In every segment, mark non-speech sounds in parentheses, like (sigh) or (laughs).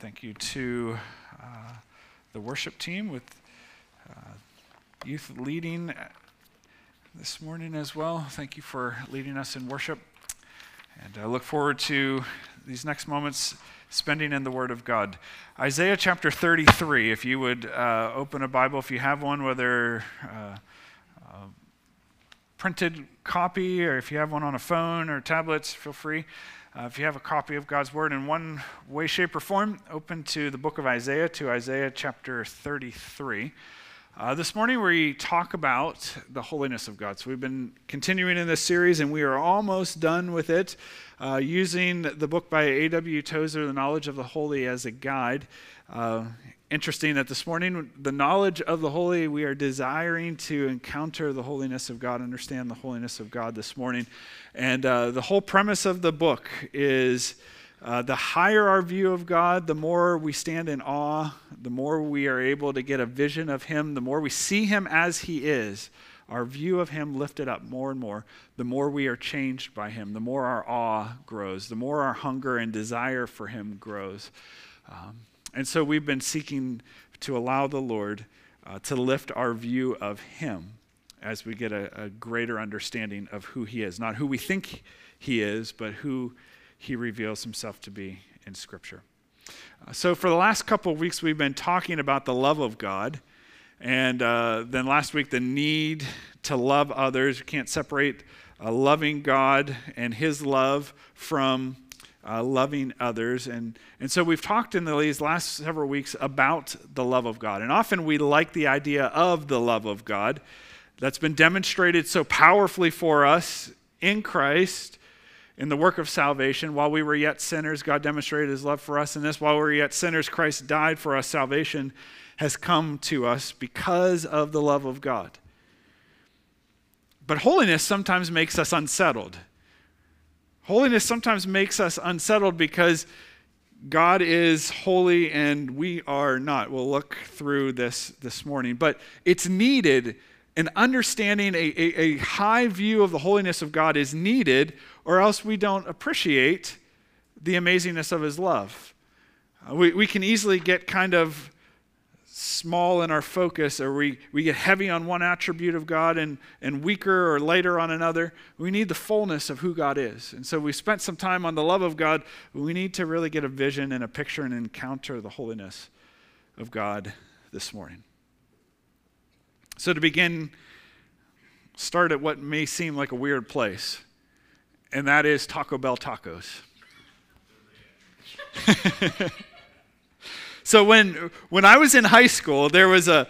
Thank you to uh, the worship team with uh, youth leading this morning as well. Thank you for leading us in worship. And I look forward to these next moments spending in the Word of God. Isaiah chapter 33, if you would uh, open a Bible, if you have one, whether uh, printed copy or if you have one on a phone or tablets, feel free. Uh, if you have a copy of God's Word in one way, shape, or form, open to the book of Isaiah, to Isaiah chapter 33. Uh, this morning we talk about the holiness of God. So we've been continuing in this series and we are almost done with it, uh, using the book by A.W. Tozer, The Knowledge of the Holy, as a guide. Interesting that this morning, the knowledge of the holy, we are desiring to encounter the holiness of God, understand the holiness of God this morning. And uh, the whole premise of the book is uh, the higher our view of God, the more we stand in awe, the more we are able to get a vision of Him, the more we see Him as He is. Our view of Him lifted up more and more, the more we are changed by Him, the more our awe grows, the more our hunger and desire for Him grows. Um, and so we've been seeking to allow the Lord uh, to lift our view of Him as we get a, a, greater understanding of who He is. Not who we think He is, but who He reveals Himself to be in Scripture. Uh, so, for the last couple of weeks, we've been talking about the love of God. And uh, then last week, the need to love others. You can't separate a loving God and His love from uh, loving others. And, and so we've talked in these last several weeks about the love of God. And often we like the idea of the love of God that's been demonstrated so powerfully for us in Christ in the work of salvation. While we were yet sinners, God demonstrated his love for us in this. While we were yet sinners, Christ died for us. Salvation has come to us because of the love of God. But holiness sometimes makes us unsettled. Holiness sometimes makes us unsettled because God is holy and we are not. We'll look through this this morning. But it's needed, an understanding, a, a, a high view of the holiness of God is needed, or else we don't appreciate the amazingness of his love. Uh, we, we can easily get kind of small in our focus or we, we get heavy on one attribute of God and, and weaker or lighter on another. We need the fullness of who God is. And so we spent some time on the love of God. We need to really get a vision and a picture and encounter the holiness of God this morning. So to begin, start at what may seem like a weird place, and that is Taco Bell tacos. (laughs) So when, when I was in high school, there was a,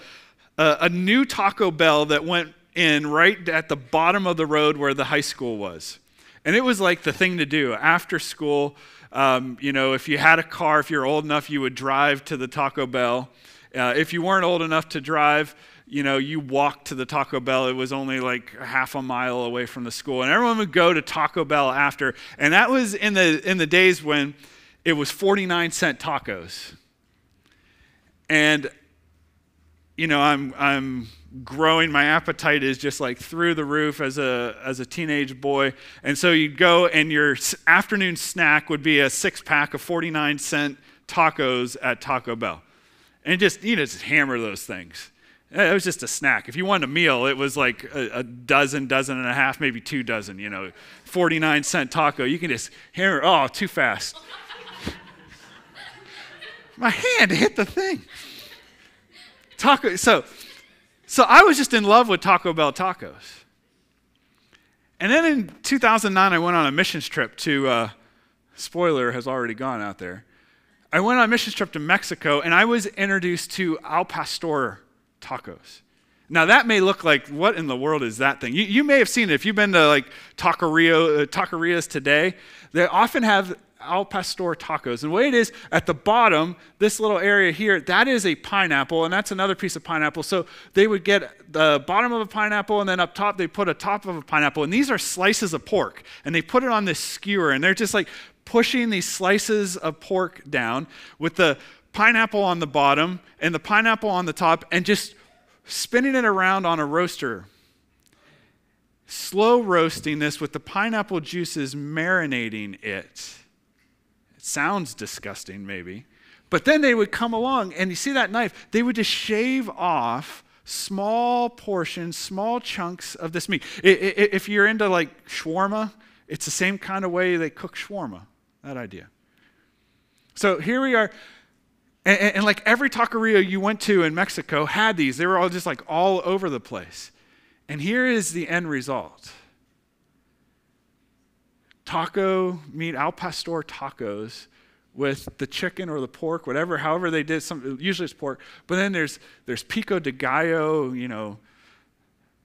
a, a new Taco Bell that went in right at the bottom of the road where the high school was. And it was like the thing to do after school. Um, you know, if you had a car, if you're old enough, you would drive to the Taco Bell. Uh, if you weren't old enough to drive, you know, you walked to the Taco Bell. It was only like half a mile away from the school, and everyone would go to Taco Bell after. And that was in the in the days when it was 49 cent tacos. And, you know, I'm, I'm growing. My appetite is just like through the roof as a, as a teenage boy. And so you'd go, and your afternoon snack would be a six pack of 49 cent tacos at Taco Bell. And just, you know, just hammer those things. It was just a snack. If you wanted a meal, it was like a, a, dozen, dozen and a half, maybe two dozen, you know, 49 cent taco. You can just hammer, oh, too fast my hand hit the thing. Taco. So, so I was just in love with Taco Bell tacos. And then in 2009, I went on a missions trip to. Uh, spoiler has already gone out there. I went on a missions trip to Mexico, and I was introduced to Al Pastor tacos. Now that may look like what in the world is that thing? You, you may have seen it if you've been to like taqueria, uh, taquerias today. They often have al pastor tacos. And way it is at the bottom, this little area here, that is a pineapple, and that's another piece of pineapple. So they would get the bottom of a pineapple, and then up top, they put a top of a pineapple. And these are slices of pork, and they put it on this skewer, and they're just like pushing these slices of pork down with the pineapple on the bottom and the pineapple on the top, and just spinning it around on a roaster slow roasting this with the pineapple juices marinating it. It sounds disgusting, maybe, But then they would come along, and you see that knife, they would just shave off small portions, small chunks of this meat. If you're into like shawarma, it's the same kind of way they cook shawarma, that idea. So here we are. And, and, like every taqueria you went to in Mexico had these. They were all just like all over the place. And here is the end result taco meat, al pastor tacos with the chicken or the pork, whatever, however they did. Some usually it's pork, but then there's there's pico de gallo. You know,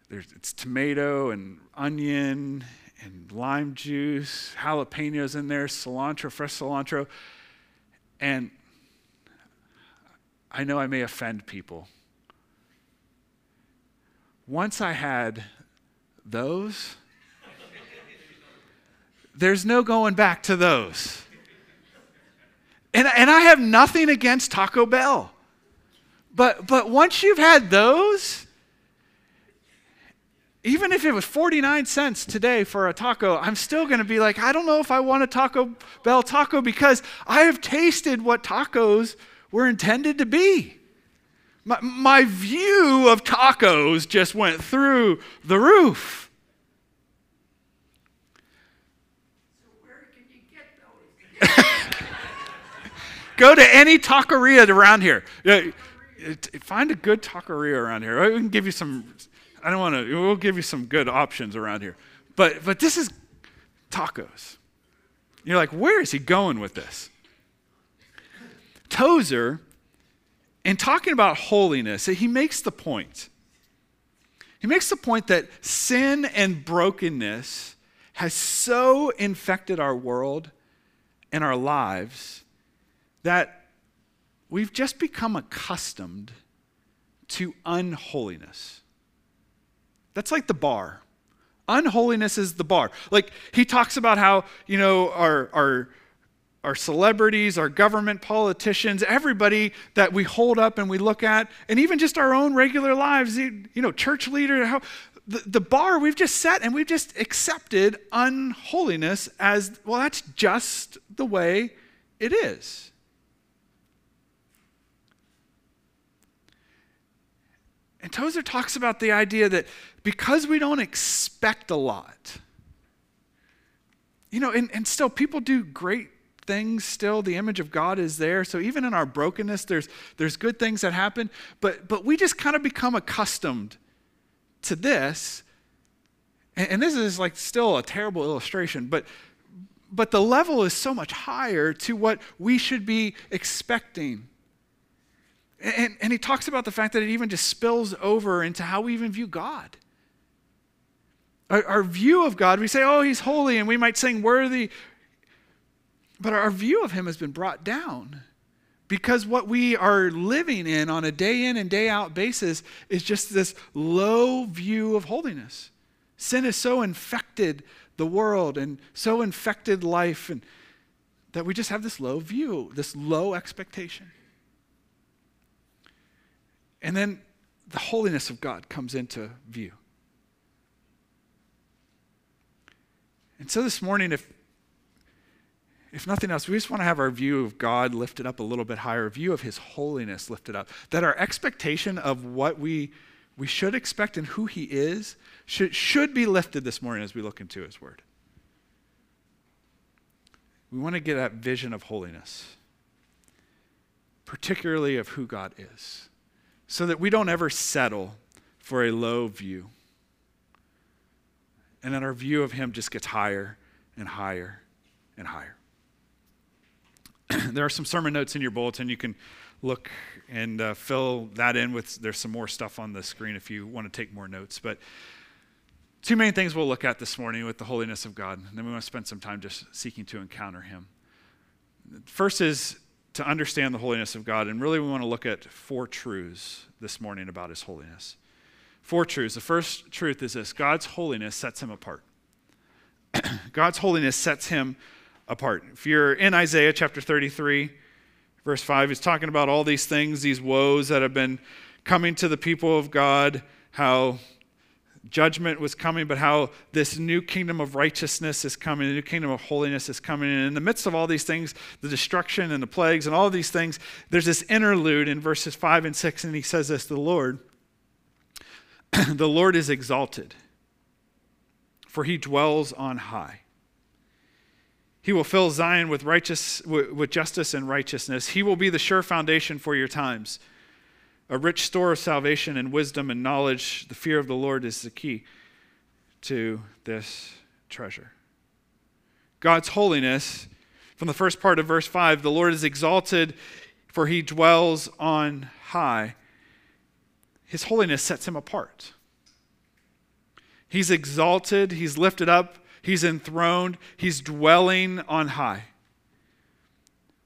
there's it's tomato and onion and lime juice, jalapenos in there, cilantro, fresh cilantro, and I know I may offend people. Once I had those, there's no going back to those. And, and I have nothing against Taco Bell. But, but once you've had those, even if it was 49 cents today for a taco, I'm still going to be like, I don't know if I want a Taco Bell taco because I have tasted what tacos were intended to be. My, my view of tacos just went through the roof. (laughs) Go to any taqueria around here. Find a good taqueria around here. We can give you some, I don't want to, we'll give you some good options around here. But, but this is tacos. You're like, where is he going with this? Tozer, in talking about holiness, he makes the point. He makes the point that sin and brokenness has so infected our world and our lives that we've just become accustomed to unholiness. That's like the bar. Unholiness is the bar. Like he talks about how, you know, our, our, our celebrities, our government politicians, everybody that we hold up and we look at, and even just our own regular lives, you know, church leader, how, the, the bar we've just set and we've just accepted unholiness as, well, that's just the way it is. And Tozer talks about the idea that because we don't expect a lot, you know, and, and still people do great things still. The image of god is there. So even in our brokenness there's there's good things that happen. But but we just kind of become accustomed to this and, and this is like still a terrible illustration but but the level is so much higher to what we should be expecting. And, and he talks about the fact that it even just spills over into how we even view God. Our, our view of God, we say, oh, he's holy, and we might sing worthy, but our view of him has been brought down because what we are living in on a day in and day out basis is just this low view of holiness. Sin has so infected the world and so infected life and that we just have this low view, this low expectation. And then the holiness of God comes into view. And so this morning, if, if nothing else, we just want to have our view of God lifted up a little bit higher, view of His holiness lifted up. That our expectation of what we, we should expect and who He is should, should be lifted this morning as we look into His Word. We want to get that vision of holiness, particularly of who God is so that we don't ever settle for a low view. And then our view of Him just gets higher and higher and higher. (clears throat) there are some sermon notes in your bulletin. You can look and uh, fill that in with, there's some more stuff on the screen if you want to take more notes. But two main things we'll look at this morning with the holiness of God. And then we want to spend some time just seeking to encounter Him. First is to understand the holiness of God. And really, we want to look at four truths this morning about his holiness. Four truths. The first truth is this God's holiness sets him apart. (clears throat) God's holiness sets him apart. If you're in Isaiah chapter 33, verse 5, he's talking about all these things, these woes that have been coming to the people of God, how judgment was coming, but how this new kingdom of righteousness is coming, the new kingdom of holiness is coming. And in the midst of all these things, the destruction and the plagues and all these things, there's this interlude in verses 5 and 6, and he says this The Lord, (clears throat) the Lord is exalted, for he dwells on high. He will fill Zion with, righteous, with justice and righteousness. He will be the sure foundation for your times a rich store of salvation and wisdom and knowledge. The fear of the Lord is the key to this treasure. God's holiness, from the first part of verse 5, the Lord is exalted, for he dwells on high. His holiness sets him apart. He's exalted, he's lifted up, he's enthroned, he's dwelling on high.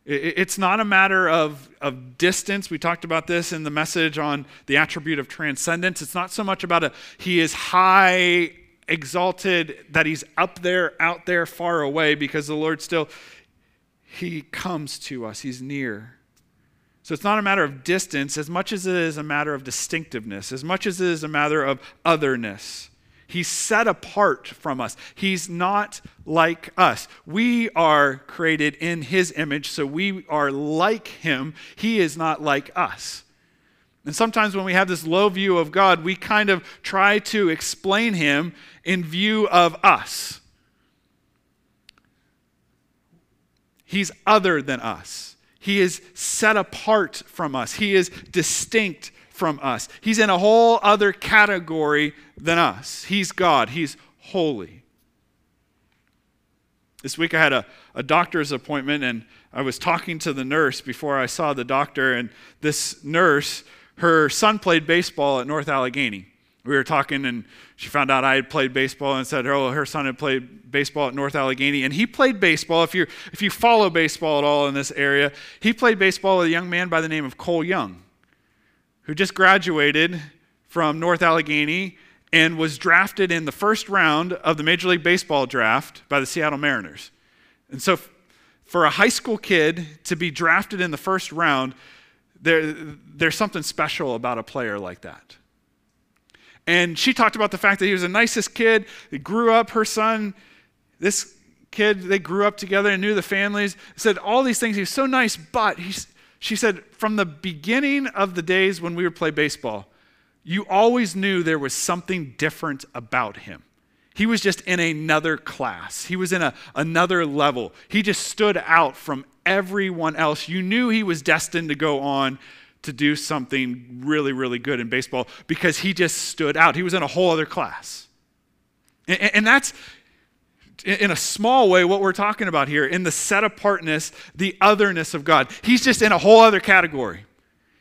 It's not a matter of, of distance. We talked about this in the message on the attribute of transcendence. It's not so much about a he is high, exalted, that he's up there, out there, far away, because the Lord still, he comes to us, he's near. So it's not a matter of distance as much as it is a matter of distinctiveness, as much as it is a matter of otherness. He's set apart from us. He's not like us. We are created in His image, so we are like Him. He is not like us. And sometimes when we have this low view of God, we kind of try to explain Him in view of us. He's other than us. He is set apart from us. He is distinct from us. He's in a whole other category than us. He's God, He's holy. This week I had a, a doctor's appointment and I was talking to the nurse before I saw the doctor, and this nurse, her son played baseball at North Allegheny. We were talking, and she found out I had played baseball and said, Oh, her son had played baseball at North Allegheny. And he played baseball. If, you if you follow baseball at all in this area, he played baseball with a young man by the name of Cole Young who just graduated from North Allegheny and was drafted in the first round of the Major League Baseball draft by the Seattle Mariners. And so, for a high school kid to be drafted in the first round, there, there's something special about a player like that. And she talked about the fact that he was the nicest kid. He grew up, her son, this kid, they grew up together and knew the families. Said all these things. He was so nice, but he's, she said, from the beginning of the days when we would play baseball, you always knew there was something different about him. He was just in another class, he was in a, another level. He just stood out from everyone else. You knew he was destined to go on to do something really, really good in baseball because he just stood out. He was in a whole other class. And, and that's in a small way, what we're talking about here, in the set apartness, the otherness of God. He's just in a whole other category.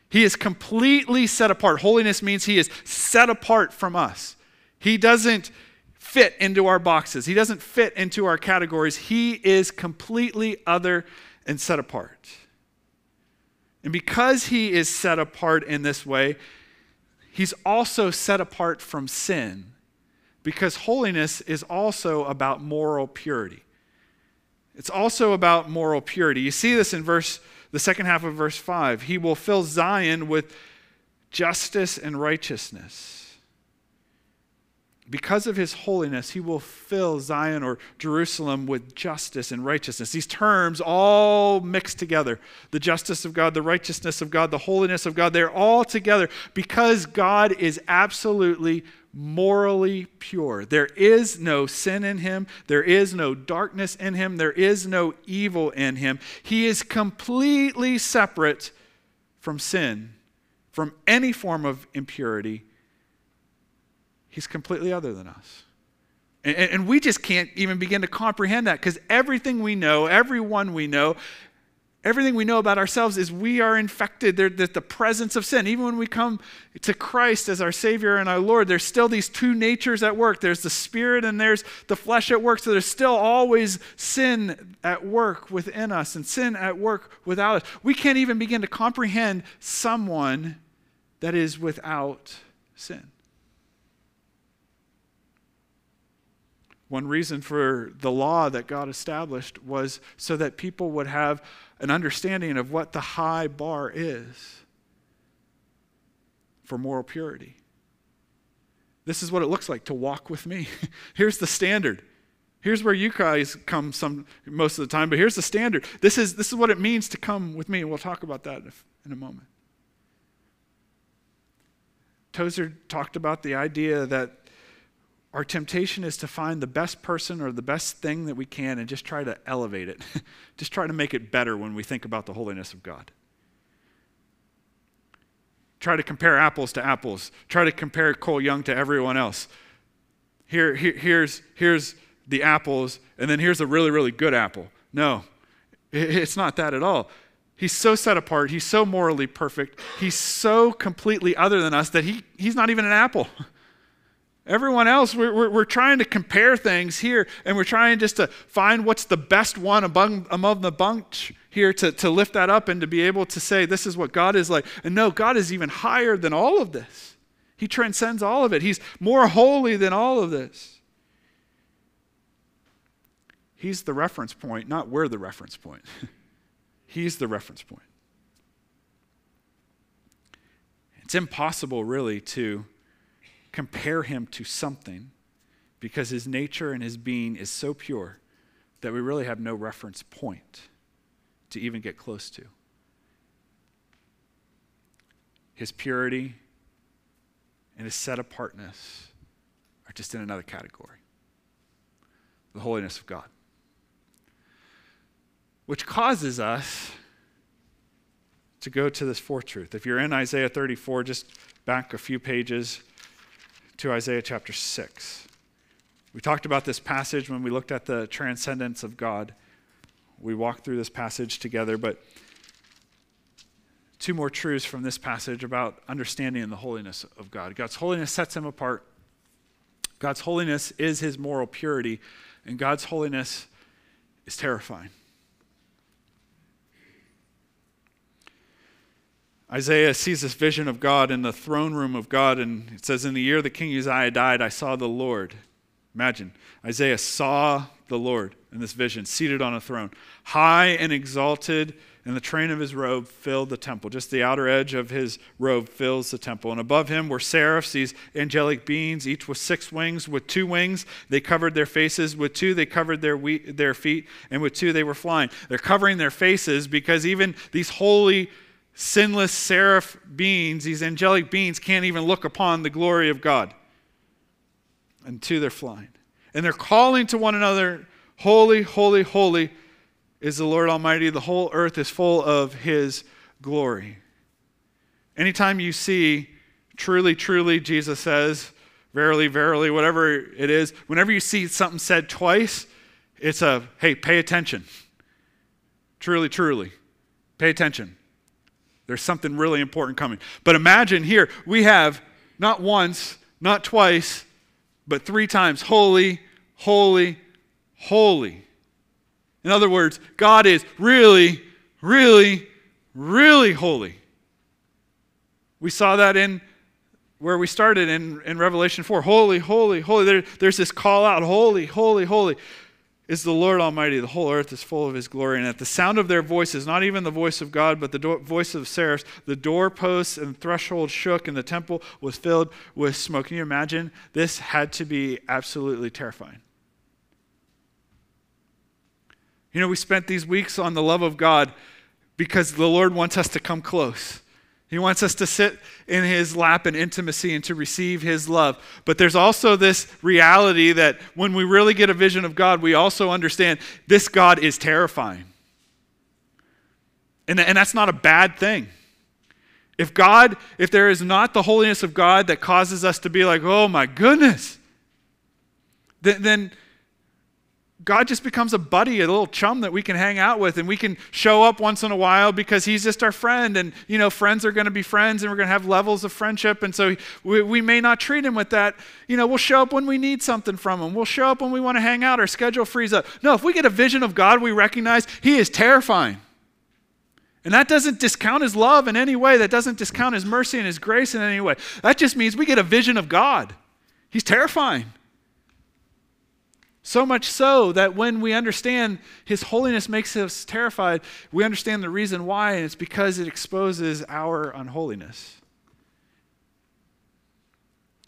He is completely set apart. Holiness means he is set apart from us. He doesn't fit into our boxes, he doesn't fit into our categories. He is completely other and set apart. And because he is set apart in this way, he's also set apart from sin because holiness is also about moral purity. It's also about moral purity. You see this in verse the second half of verse 5. He will fill Zion with justice and righteousness. Because of his holiness, he will fill Zion or Jerusalem with justice and righteousness. These terms all mixed together the justice of God, the righteousness of God, the holiness of God, they're all together because God is absolutely morally pure. There is no sin in him. There is no darkness in him. There is no evil in him. He is completely separate from sin, from any form of impurity. He's completely other than us. And, and we just can't even begin to comprehend that because everything we know, everyone we know, Everything we know about ourselves is we are infected. There's the presence of sin. Even when we come to Christ as our Savior and our Lord, there's still these two natures at work. There's the spirit and there's the flesh at work. So there's still always sin at work within us and sin at work without us. We can't even begin to comprehend someone that is without sin. One reason for the law that God established was so that people would have an understanding of what the high bar is for moral purity. This is what it looks like to walk with me. (laughs) Here's the standard. Here's where you guys come some most of the time, but here's the standard. This is, this is what it means to come with me, and we'll talk about that in a moment. Tozer talked about the idea that our temptation is to find the best person or the best thing that we can and just try to elevate it, (laughs) just try to make it better when we think about the holiness of God. Try to compare apples to apples. Try to compare Cole Young to everyone else. Here, here, here's, here's the apples, and then here's a really, really good apple. No, it's not that at all. He's so set apart. He's so morally perfect. He's so completely other than us that he, he's not even an apple. (laughs) Everyone else, we're, we're, we're, trying to compare things here, and we're trying just to find what's the best one among, among the bunch here to, to lift that up and to be able to say, this is what God is like. And no, God is even higher than all of this. He transcends all of it, He's more holy than all of this. He's the reference point, not we're the reference point. (laughs) He's the reference point. It's impossible, really, to compare him to something because his nature and his being is so pure that we really have no reference point to even get close to. His purity and his set apartness are just in another category the holiness of God. Which causes us to go to this fourth truth. If you're in Isaiah 34, just back a few pages to Isaiah chapter 6. We talked about this passage when we looked at the transcendence of God. We walked through this passage together, but two more truths from this passage about understanding the holiness of God. God's holiness sets him apart. God's holiness is his moral purity, and God's holiness is terrifying. Isaiah sees this vision of God in the throne room of God, and it says, In the year the king Uzziah died, I saw the Lord. Imagine, Isaiah saw the Lord in this vision, seated on a throne, high and exalted, and the train of his robe filled the temple. Just the outer edge of his robe fills the temple. And above him were seraphs, these angelic beings, each with six wings. With two wings, they covered their faces. With two, they covered their, we- their feet. And with two, they were flying. They're covering their faces because even these holy sinless seraph beings, these angelic beings, can't even look upon the glory of God. And two, they're flying. And they're calling to one another, Holy, holy, holy is the Lord Almighty. The whole earth is full of His glory. Anytime you see, truly, truly, Jesus says, verily, verily, whatever it is, whenever you see something said twice, it's a, hey, pay attention. Truly, truly, pay attention. There's something really important coming. But imagine here, we have not once, not twice, but three times holy, holy, holy. In other words, God is really, really, really holy. We saw that in where we started in, in Revelation 4. Holy, holy, holy. There, there's this call out holy, holy, holy is the Lord Almighty. The whole earth is full of his glory. And at the sound of their voices, not even the voice of God, but the do- voice of seraphs, the doorposts and threshold shook, and the temple was filled with smoke. Can you imagine? This had to be absolutely terrifying. You know, we spent these weeks on the love of God because the Lord wants us to come close. He wants us to sit in his lap in intimacy and to receive his love. But there's also this reality that when we really get a vision of God, we also understand this God is terrifying. And, and that's not a bad thing. If God, if there is not the holiness of God that causes us to be like, oh my goodness, then, then God just becomes a buddy, a little chum that we can hang out with and we can show up once in a while because he's just our friend. And, you know, friends are going to be friends and we're going to have levels of friendship. And so we, we may not treat him with that. You know, we'll show up when we need something from him. We'll show up when we want to hang out. Our schedule frees up. No, if we get a vision of God, we recognize he is terrifying. And that doesn't discount his love in any way. That doesn't discount his mercy and his grace in any way. That just means we get a vision of God. He's terrifying. So much so that when we understand His holiness makes us terrified, we understand the reason why, and it's because it exposes our unholiness.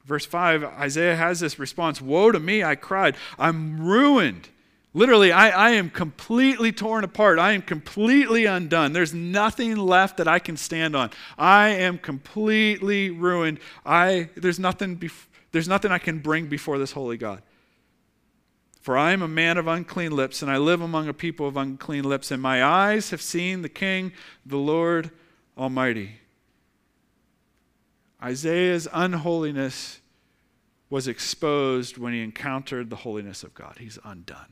verse 5, Isaiah has this response Woe to me, I cried. I'm ruined. Literally, I, I am completely torn apart. I am completely undone. There's nothing left that I can stand on. I am completely ruined. I, there's, nothing bef- there's nothing I can bring before this holy God. For I am a man of unclean lips, and I live among a people of unclean lips, and my eyes have seen the King, the Lord Almighty. Isaiah's unholiness was exposed when he encountered the holiness of God. He's undone.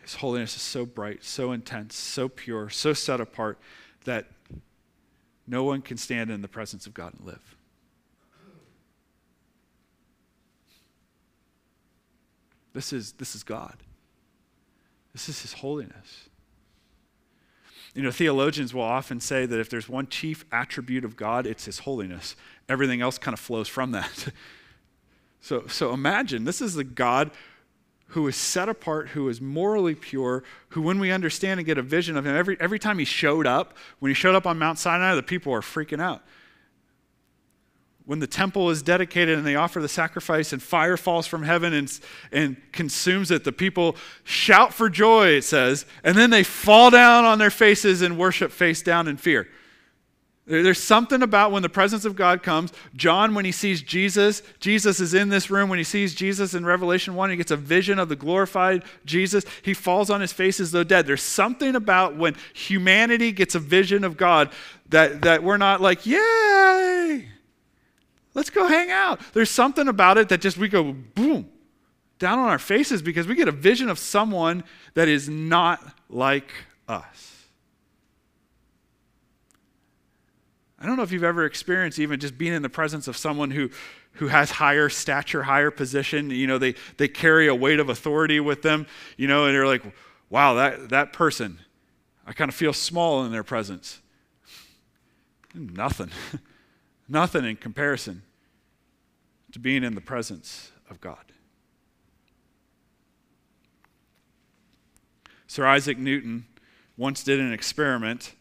His holiness is so bright, so intense, so pure, so set apart that no one can stand in the presence of God and live. This is, this is God. This is His holiness. You know, theologians will often say that if there's one chief attribute of God, it's His holiness. Everything else kind of flows from that. (laughs) so, so imagine this is the God who is set apart, who is morally pure, who, when we understand and get a vision of Him, every, every time He showed up, when He showed up on Mount Sinai, the people are freaking out when the temple is dedicated and they offer the sacrifice and fire falls from heaven and, and consumes it, the people shout for joy, it says, and then they fall down on their faces and worship face down in fear. There's something about when the presence of God comes. John, when he sees Jesus, Jesus is in this room. When he sees Jesus in Revelation 1, he gets a vision of the glorified Jesus. He falls on his face as though dead. There's something about when humanity gets a vision of God that, that we're not like, yay! Let's go hang out. There's something about it that just we go boom down on our faces because we get a vision of someone that is not like us. I don't know if you've ever experienced even just being in the presence of someone who, who has higher stature, higher position. You know, they, they carry a weight of authority with them, you know, and you're like, wow, that, that person, I kind of feel small in their presence. Nothing. (laughs) Nothing in comparison to being in the presence of God. Sir Isaac Newton once did an experiment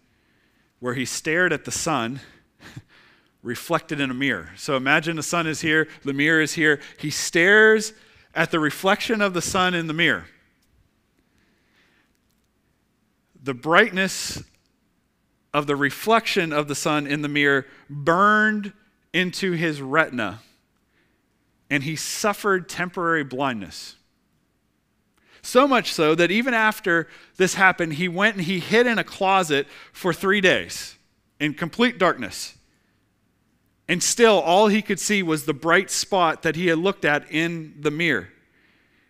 where he stared at the sun (laughs) reflected in a mirror. So imagine the sun is here, the mirror is here. He stares at the reflection of the sun in the mirror. The brightness of the reflection of the sun in the mirror burned into his retina and he suffered temporary blindness. So much so that even after this happened, he went and he hid in a closet for three days in complete darkness. And still, all he could see was the bright spot that he had looked at in the mirror.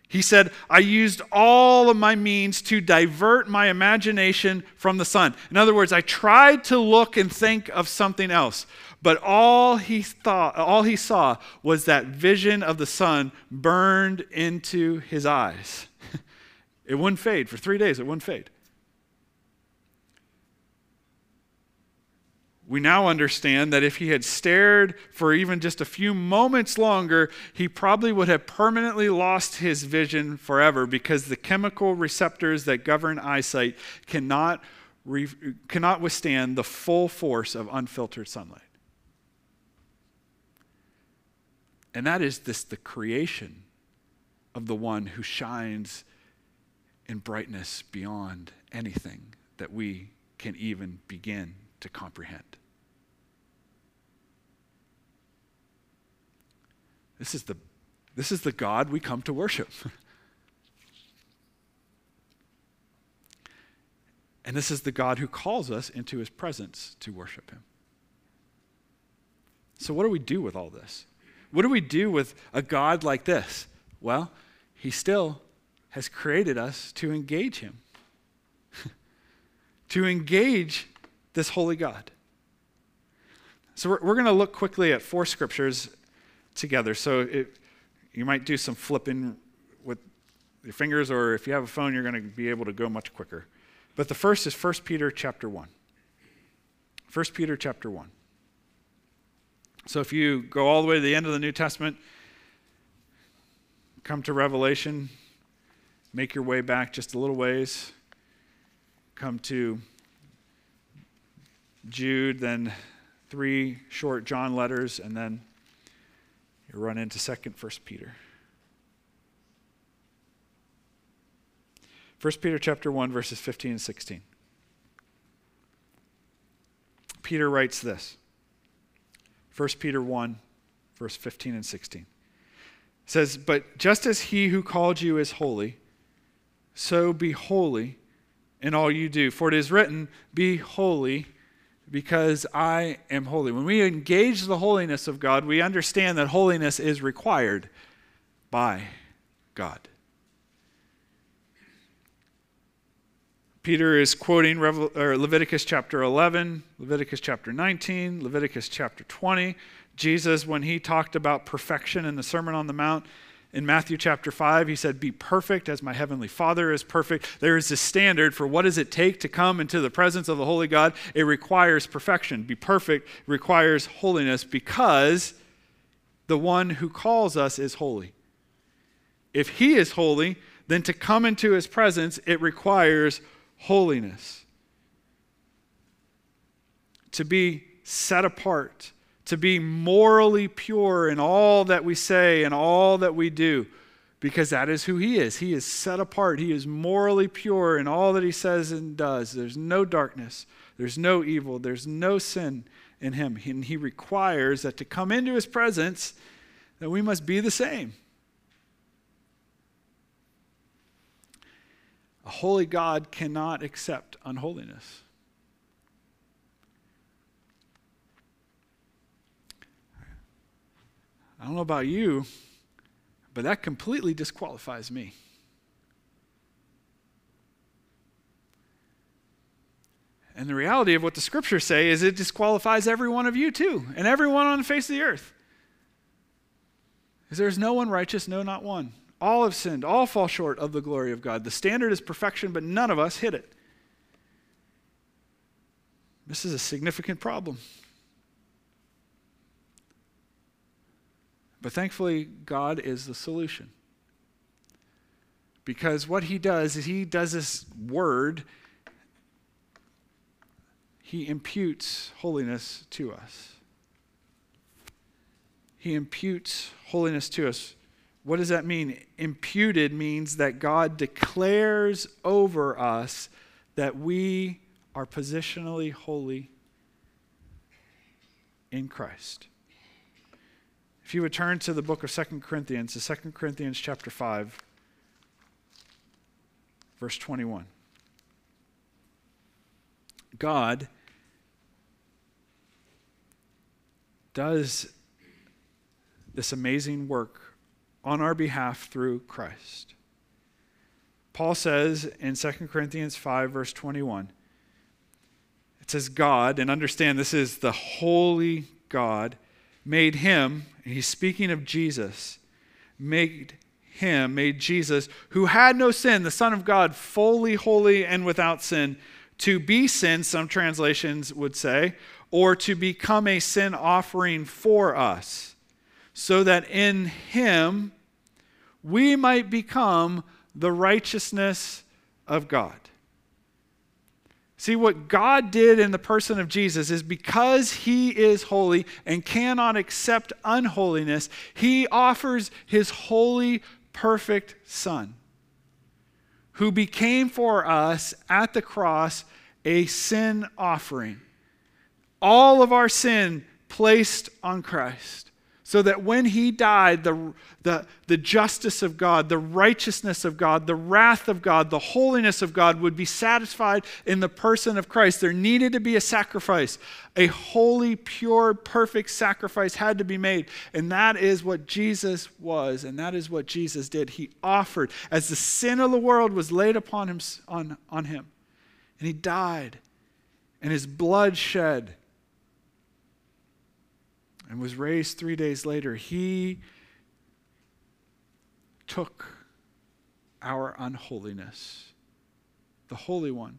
He said, I used all of my means to divert my imagination from the sun. In other words, I tried to look and think of something else. But all he thought, all he saw was that vision of the sun burned into his eyes. (laughs) it wouldn't fade for three days, it wouldn't fade. We now understand that if he had stared for even just a few moments longer, he probably would have permanently lost his vision forever because the chemical receptors that govern eyesight cannot, re- cannot withstand the full force of unfiltered sunlight. And that is this the creation of the one who shines in brightness beyond anything that we can even begin to comprehend. This is the, this is the God we come to worship. (laughs) and this is the God who calls us into his presence to worship him. So, what do we do with all this? What do we do with a God like this? Well, he still has created us to engage him, (laughs) to engage this holy God. So we're, we're going to look quickly at four scriptures together. So it, you might do some flipping with your fingers, or if you have a phone, you're going to be able to go much quicker. But the first is 1 Peter chapter 1. 1 Peter chapter 1. So if you go all the way to the end of the New Testament, come to Revelation, make your way back just a little ways, come to Jude, then three short John letters, and then you run into 2nd, 1st Peter. 1 Peter chapter 1 verses 15 and 16. Peter writes this. 1 Peter 1 verse 15 and 16. It says, "But just as he who called you is holy, so be holy in all you do, for it is written, be holy because I am holy." When we engage the holiness of God, we understand that holiness is required by God. Peter is quoting Leviticus chapter 11, Leviticus chapter 19, Leviticus chapter 20. Jesus, when he talked about perfection in the Sermon on the Mount, in Matthew chapter 5, he said, Be perfect as my heavenly Father is perfect. There is a standard for what does it take to come into the presence of the Holy God. It requires perfection. Be perfect requires holiness because the one who calls us is holy. If he is holy, then to come into his presence, it requires holiness. To be set apart, to be morally pure in all that we say and all that we do, because that is who He is. He is set apart, He is morally pure in all that He says and does. There's no darkness, there's no evil, there's no sin in Him. And He requires that to come into His presence, that we must be the same. A holy God cannot accept unholiness. I don't know about you, but that completely disqualifies me. And the reality of what the scriptures say is it disqualifies every one of you too, and everyone on the face of the earth. Because there's no one righteous, no, not one. All have sinned, all fall short of the glory of God. The standard is perfection, but none of us hit it. This is a significant problem. But thankfully, God is the solution. Because what he does is he does this word, he imputes holiness to us. He imputes holiness to us. What does that mean? Imputed means that God declares over us that we are positionally holy in Christ. If you would turn to the book of Second Corinthians, to 2 Corinthians chapter 5, verse 21. God does this amazing work on our behalf through Christ. Paul says in 2 Corinthians 5, verse 21, it says, God, and understand this is the holy God, made him, and he's speaking of Jesus, made him, made Jesus, who had no sin, the Son of God, fully holy and without sin, to be sin, some translations would say, or to become a sin offering for us, so that in him we might become the righteousness of God. See, what God did in the person of Jesus is because he is holy and cannot accept unholiness, he offers his holy, perfect Son, who became for us at the cross a sin offering. All of our sin placed on Christ so that when he died, the, the, the justice of God, the righteousness of God, the wrath of God, the holiness of God would be satisfied in the person of Christ. There needed to be a sacrifice. A holy, pure, perfect sacrifice had to be made. And that is what Jesus was, and that is what Jesus did. He offered, as the sin of the world was laid upon him, on, on him. And he died, and his blood shed and was raised three days later, he took our unholiness, the Holy One,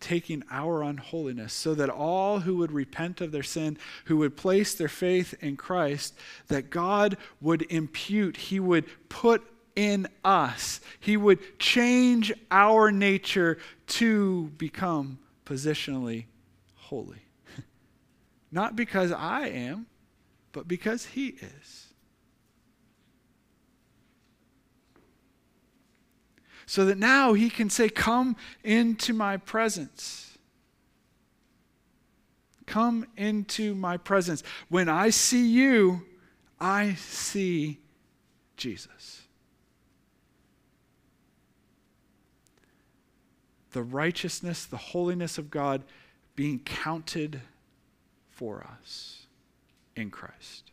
taking our unholiness, so that all who would repent of their sin, who would place their faith in Christ, that God would impute, He would put in us. He would change our nature to become positionally holy. (laughs) Not because I am, but because He is. So that now He can say, Come into my presence. Come into my presence. When I see you, I see Jesus. The righteousness, the holiness of God being counted for us in Christ.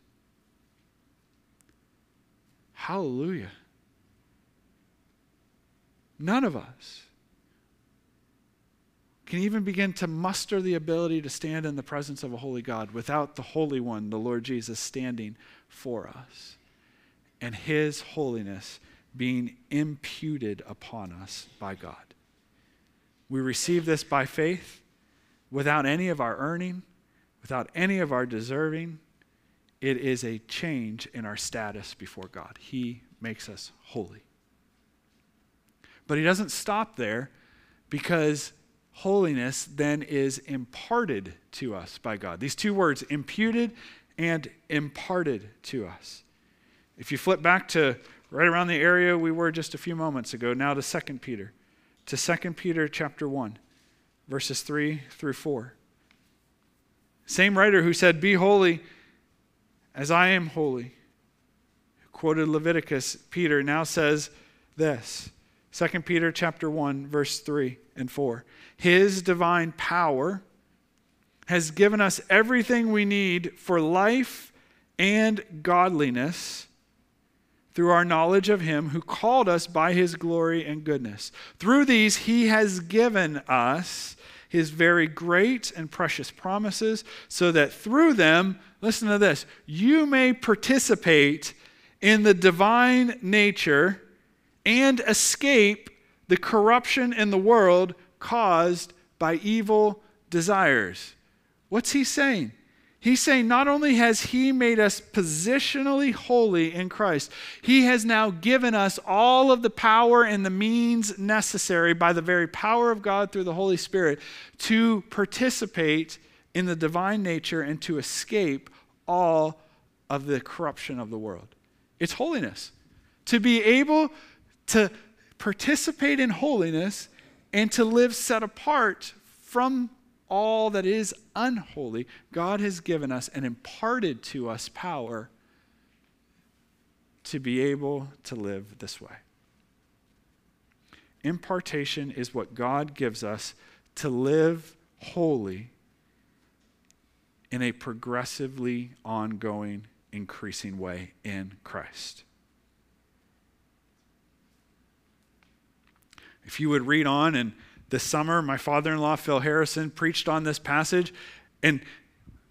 Hallelujah. None of us can even begin to muster the ability to stand in the presence of a holy God without the Holy One, the Lord Jesus, standing for us and His holiness being imputed upon us by God. We receive this by faith without any of our earning, without any of our deserving. It is a change in our status before God. He makes us holy. But He doesn't stop there because holiness then is imparted to us by God. These two words, imputed and imparted to us. If you flip back to right around the area we were just a few moments ago, now to 2 Peter, to 2 Peter chapter 1, verses 3 through 4. Same writer who said, Be holy as I am holy, quoted Leviticus, Peter now says this. 2 Peter chapter 1 verse 3 and 4. His divine power has given us everything we need for life and godliness through our knowledge of him who called us by his glory and goodness. Through these he has given us his very great and precious promises so that through them, listen to this, you may participate in the divine nature and escape the corruption in the world caused by evil desires. What's he saying? He's saying not only has he made us positionally holy in Christ, he has now given us all of the power and the means necessary by the very power of God through the Holy Spirit to participate in the divine nature and to escape all of the corruption of the world. It's holiness. To be able to participate in holiness and to live set apart from all that is unholy, God has given us and imparted to us power to be able to live this way. Impartation is what God gives us to live holy in a progressively ongoing, increasing way in Christ. If you would read on, and this summer, my father in law, Phil Harrison, preached on this passage, and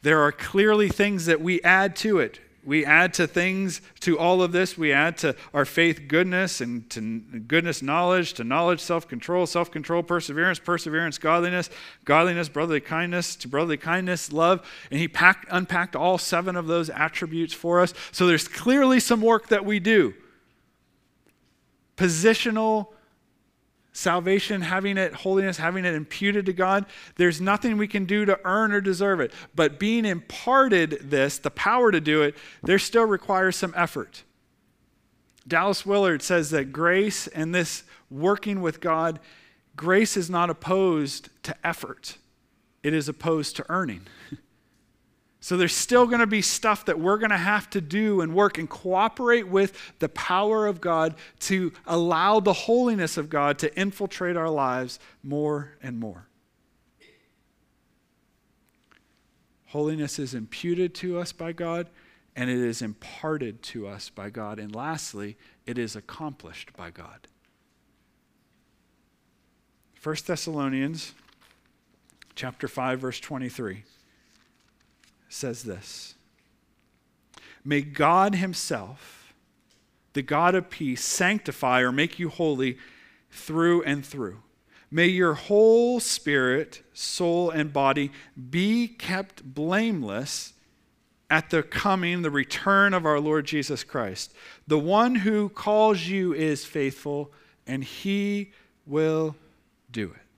there are clearly things that we add to it. We add to things, to all of this, we add to our faith goodness, and to goodness knowledge, to knowledge self control, self control perseverance, perseverance godliness, godliness brotherly kindness, to brotherly kindness love. And he packed, unpacked all seven of those attributes for us. So there's clearly some work that we do. Positional salvation, having it, holiness, having it imputed to God, there's nothing we can do to earn or deserve it. But being imparted this, the power to do it, there still requires some effort. Dallas Willard says that grace and this working with God, grace is not opposed to effort, it is opposed to earning. (laughs) So there's still going to be stuff that we're going to have to do and work and cooperate with the power of God to allow the holiness of God to infiltrate our lives more and more. Holiness is imputed to us by God and it is imparted to us by God. And lastly, it is accomplished by God. 1 Thessalonians chapter 5 verse 23 says this May God Himself, the God of peace, sanctify or make you holy through and through. May your whole spirit, soul, and body be kept blameless at the coming, the return of our Lord Jesus Christ. The one who calls you is faithful, and he will do it.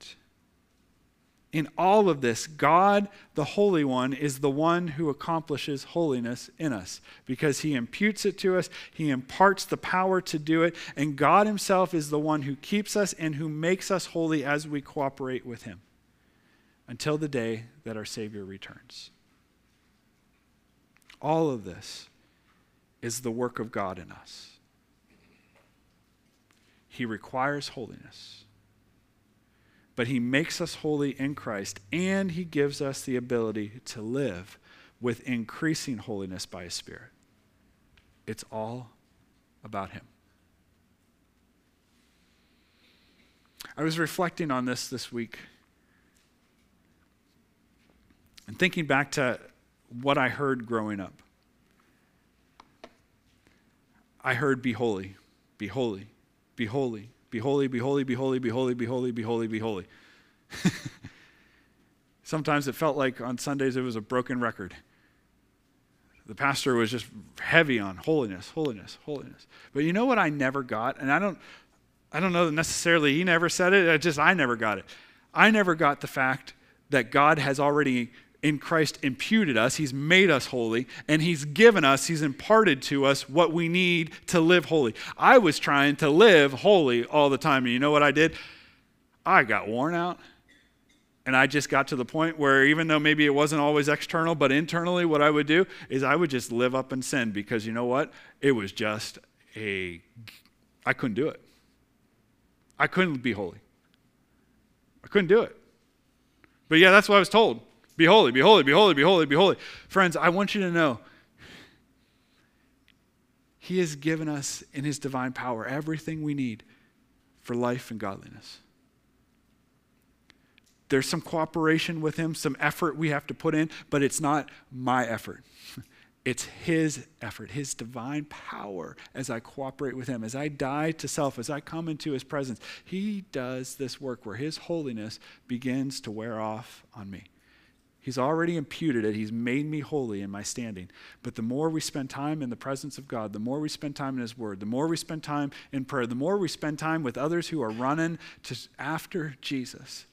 In all of this, God, the Holy One, is the one who accomplishes holiness in us because he imputes it to us, he imparts the power to do it, and God himself is the one who keeps us and who makes us holy as we cooperate with him until the day that our Savior returns. All of this is the work of God in us. He requires holiness, but He makes us holy in Christ, and He gives us the ability to live with increasing holiness by His Spirit. It's all about Him. I was reflecting on this this week and thinking back to what I heard growing up. I heard, Be holy, be holy, be holy, be holy, be holy, be holy, be holy, be holy, be holy, be holy. (laughs) Sometimes it felt like on Sundays it was a broken record. The pastor was just heavy on holiness, holiness, holiness. But you know what I never got? And I don't I don't know that necessarily he never said it, I just I never got it. I never got the fact that God has already in Christ imputed us, He's made us holy, and He's given us, He's imparted to us what we need to live holy. I was trying to live holy all the time, and you know what I did? I got worn out. And I just got to the point where, even though maybe it wasn't always external, but internally, what I would do is I would just live up and sin because you know what? It was just a, I couldn't do it. I couldn't be holy. I couldn't do it. But yeah, that's what I was told. Be holy, be holy, be holy, be holy, be holy. Friends, I want you to know He has given us in His divine power everything we need for life and godliness. There's some cooperation with Him, some effort we have to put in, but it's not my effort. (laughs) It's His effort, His divine power as I cooperate with Him, as I die to self, as I come into His presence. He does this work where His holiness begins to wear off on me. He's already imputed it. He's made me holy in my standing. But the more we spend time in the presence of God, the more we spend time in His Word, the more we spend time in prayer, the more we spend time with others who are running to after Jesus,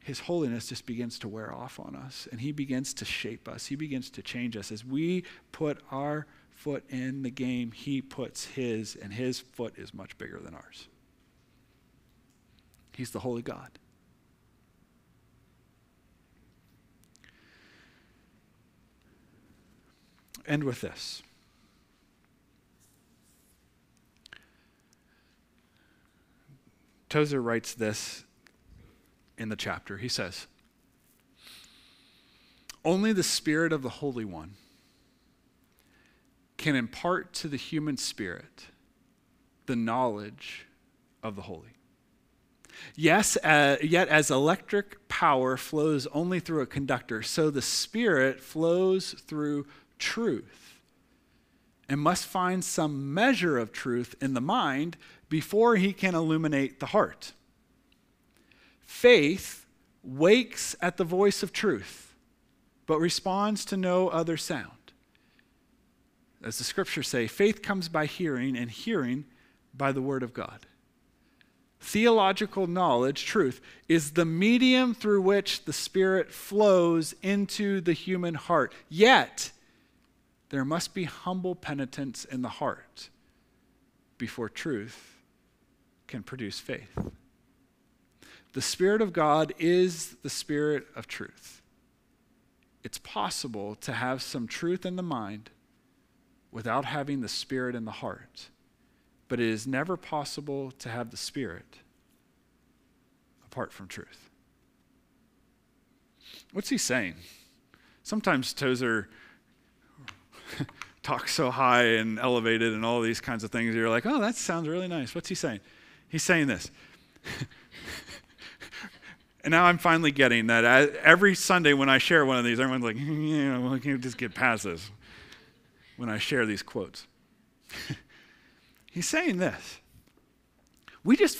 His holiness just begins to wear off on us. And He begins to shape us. He begins to change us. As we put our foot in the game, He puts His, and His foot is much bigger than ours. He's the holy God. End with this. Tozer writes this in the chapter. He says, Only the Spirit of the Holy One can impart to the human spirit the knowledge of the holy. Yes, uh, yet as electric power flows only through a conductor, so the Spirit flows through truth and must find some measure of truth in the mind before he can illuminate the heart. Faith wakes at the voice of truth, but responds to no other sound. As the scriptures say, faith comes by hearing, and hearing by the word of God. Theological knowledge, truth, is the medium through which the Spirit flows into the human heart. Yet, there must be humble penitence in the heart before truth can produce faith. The Spirit of God is the Spirit of truth. It's possible to have some truth in the mind without having the Spirit in the heart, but it is never possible to have the Spirit apart from truth. What's he saying? Sometimes Tozer (laughs) talk so high and elevated and all these kinds of things. You're like, oh, that sounds really nice. What's he saying? He's saying this. (laughs) and now I'm finally getting that every Sunday when I share one of these, everyone's like, (laughs) yeah, well, can you just get past this when I share these quotes. He's saying this. We just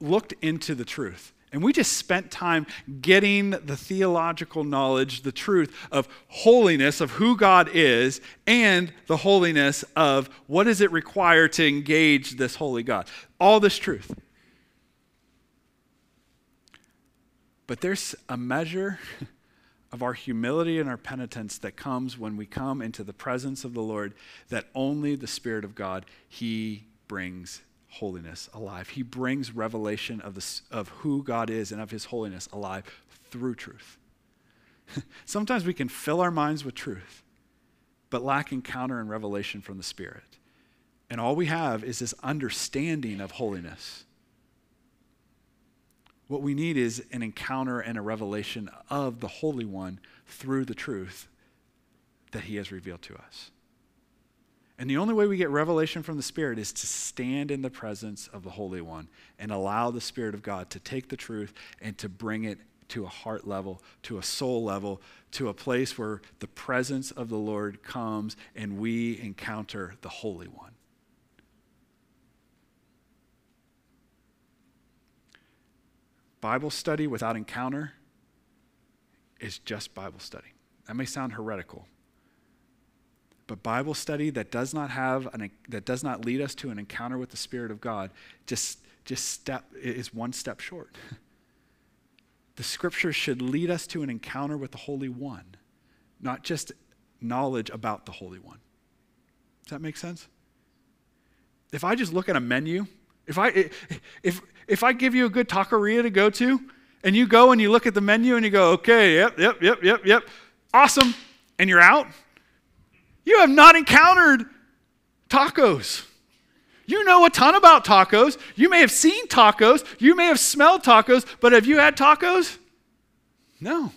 looked into the truth And we just spent time getting the theological knowledge, the truth of holiness, of who God is, and the holiness of what does it require to engage this holy God. All this truth. But there's a measure (laughs) of our humility and our penitence that comes when we come into the presence of the Lord that only the Spirit of God, He brings holiness alive. He brings revelation of, the, of who God is and of His holiness alive through truth. (laughs) Sometimes we can fill our minds with truth, but lack encounter and revelation from the Spirit. And all we have is this understanding of holiness. What we need is an encounter and a revelation of the Holy One through the truth that He has revealed to us. And the only way we get revelation from the Spirit is to stand in the presence of the Holy One and allow the Spirit of God to take the truth and to bring it to a heart level, to a soul level, to a place where the presence of the Lord comes and we encounter the Holy One. Bible study without encounter is just Bible study. That may sound heretical. But Bible study that does not have an, that does not lead us to an encounter with the Spirit of God just just step is one step short. (laughs) The scripture should lead us to an encounter with the Holy One, not just knowledge about the Holy One. Does that make sense? If I just look at a menu, if I if if I give you a good taqueria to go to, and you go and you look at the menu and you go, okay, yep, yep, yep, yep, yep, awesome, and you're out, you have not encountered tacos. You know a ton about tacos. You may have seen tacos. You may have smelled tacos, but have you had tacos? No.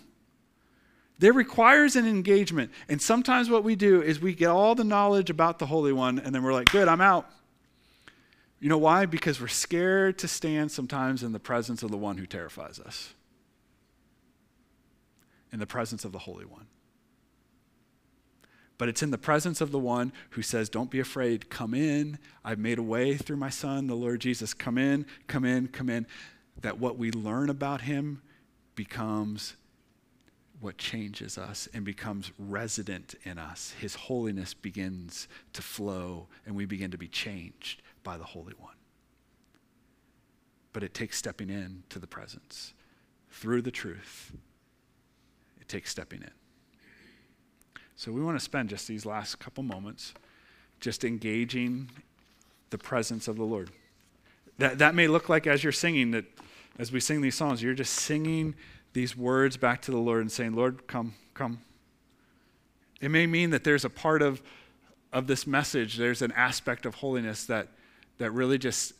There requires an engagement. And sometimes what we do is we get all the knowledge about the Holy One, and then we're like, good, I'm out. You know why? Because we're scared to stand sometimes in the presence of the one who terrifies us, in the presence of the Holy One. But it's in the presence of the one who says, Don't be afraid, come in. I've made a way through my son, the Lord Jesus. Come in, come in, come in. That what we learn about him becomes what changes us and becomes resident in us. His holiness begins to flow, and we begin to be changed by the Holy One. But it takes stepping in to the presence through the truth. It takes stepping in. So we want to spend just these last couple moments just engaging the presence of the Lord. That, that may look like as you're singing, that as we sing these songs, you're just singing these words back to the Lord and saying, Lord, come, come. It may mean that there's a part of, of this message, there's an aspect of holiness that that really just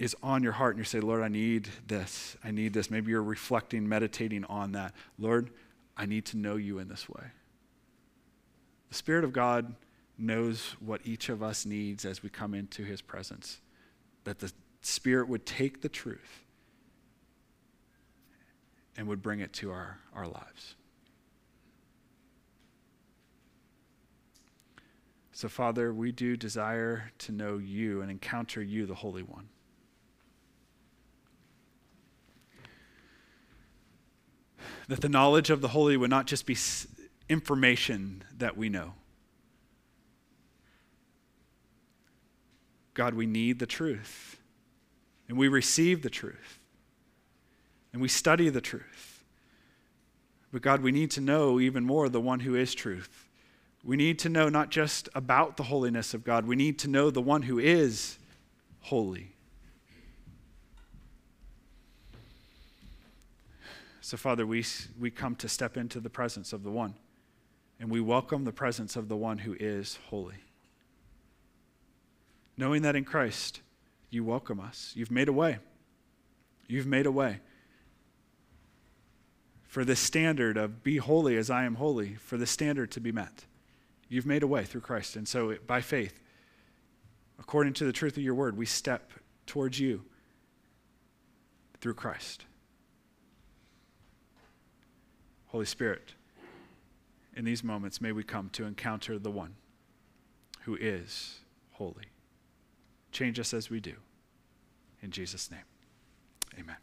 is on your heart and you say, Lord, I need this. I need this. Maybe you're reflecting, meditating on that. Lord, I need to know you in this way. The Spirit of God knows what each of us needs as we come into his presence. That the Spirit would take the truth and would bring it to our, our lives. So, Father, we do desire to know you and encounter you, the Holy One. That the knowledge of the Holy would not just be information that we know. God, we need the truth. And we receive the truth. And we study the truth. But God, we need to know even more the one who is truth we need to know not just about the holiness of God, we need to know the one who is holy. So, Father, we, we come to step into the presence of the one, and we welcome the presence of the one who is holy. Knowing that in Christ, you welcome us. You've made a way. You've made a way for this standard of be holy as I am holy, for the standard to be met. You've made a way through Christ. And so, by faith, according to the truth of your word, we step towards you through Christ. Holy Spirit, in these moments, may we come to encounter the one who is holy. Change us as we do. In Jesus' name, amen.